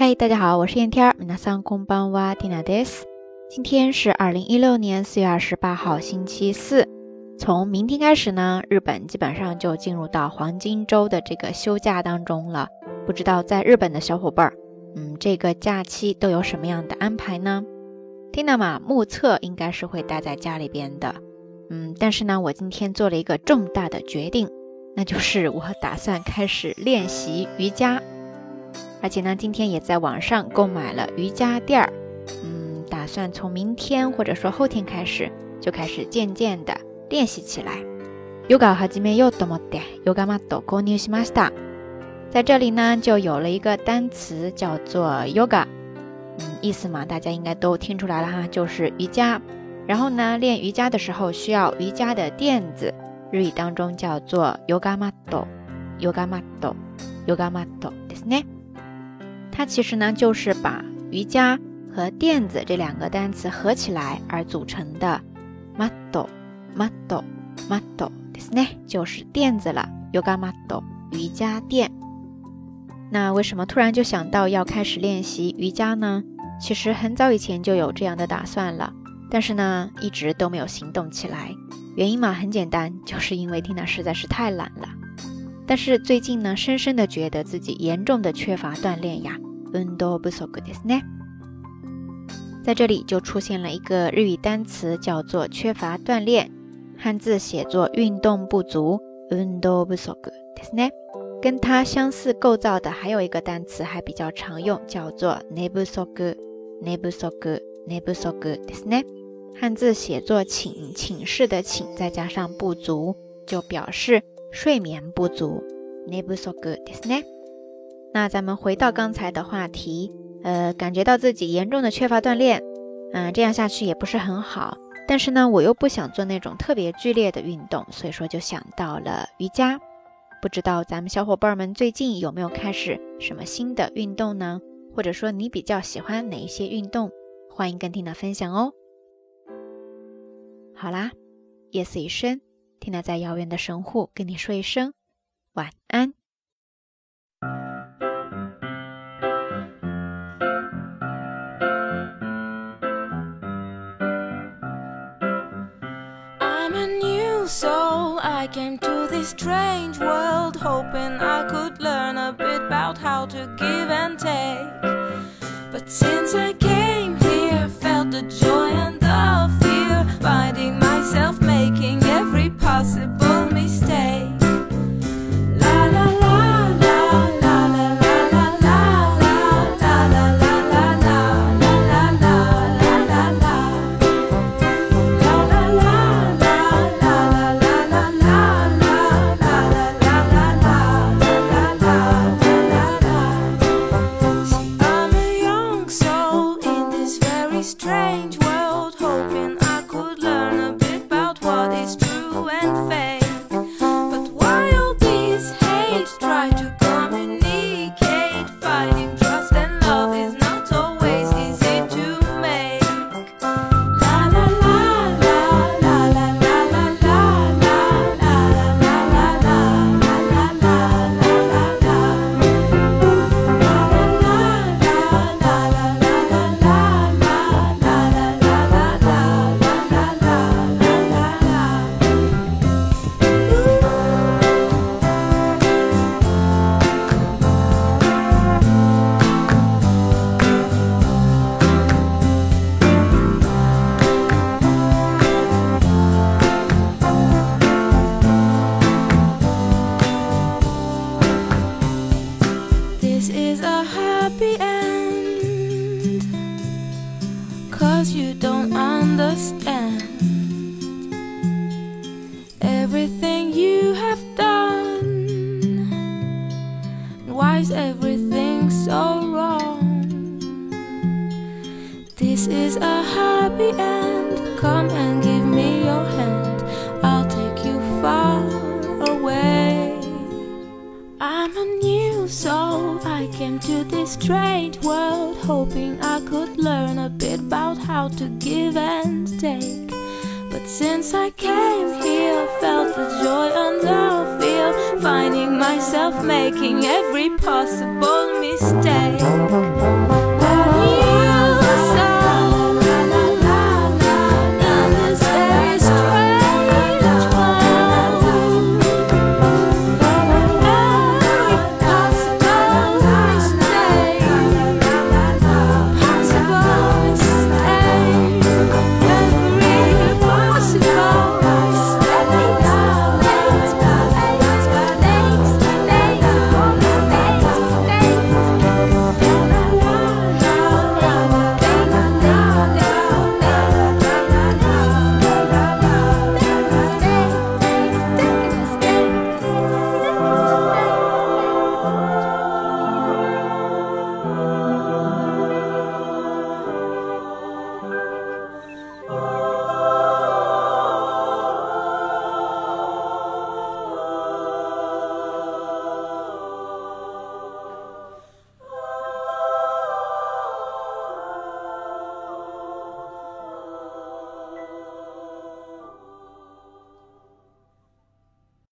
嗨，大家好，我是燕天儿，Minas 空邦瓦蒂纳德斯。今天是二零一六年四月二十八号，星期四。从明天开始呢，日本基本上就进入到黄金周的这个休假当中了。不知道在日本的小伙伴儿，嗯，这个假期都有什么样的安排呢？蒂娜嘛，目测应该是会待在家里边的。嗯，但是呢，我今天做了一个重大的决定，那就是我打算开始练习瑜伽。而且呢，今天也在网上购买了瑜伽垫儿，嗯，打算从明天或者说后天开始，就开始渐渐的练习起来。在这里呢，就有了一个单词叫做 “yoga”，嗯，意思嘛，大家应该都听出来了哈，就是瑜伽。然后呢，练瑜伽的时候需要瑜伽的垫子，日语当中叫做 “yogamatto”，yogamatto，yogamatto ですね。它其实呢，就是把瑜伽和垫子这两个单词合起来而组成的，matto matto matto，です呢，就是垫子了，yoga matto，瑜伽垫。那为什么突然就想到要开始练习瑜伽呢？其实很早以前就有这样的打算了，但是呢，一直都没有行动起来。原因嘛，很简单，就是因为 Tina 实在是太懒了。但是最近呢，深深地觉得自己严重的缺乏锻炼呀。運動不足ですね。在这里就出现了一个日语单词，叫做缺乏鍛鍊，漢字寫作運動不足。運動不足ですね。跟它相似構造的還有一個單詞，還比較常用，叫做眠不足。眠不足。眠不足ですね。漢字寫作寝寝室的寝，再加上不足，就表示睡眠不足。眠不足ですね。那咱们回到刚才的话题，呃，感觉到自己严重的缺乏锻炼，嗯，这样下去也不是很好。但是呢，我又不想做那种特别剧烈的运动，所以说就想到了瑜伽。不知道咱们小伙伴们最近有没有开始什么新的运动呢？或者说你比较喜欢哪一些运动？欢迎跟听娜分享哦。好啦，夜色已深，听娜在遥远的神户跟你说一声晚安。soul. I came to this strange world hoping I could learn a bit about how to give and take. But since I came It's a happy end. Cause you don't understand everything you have done. Why is everything so wrong? This is a happy end. Come and into this strange world, hoping I could learn a bit about how to give and take. But since I came here, felt the joy and love feel, finding myself making every possible mistake.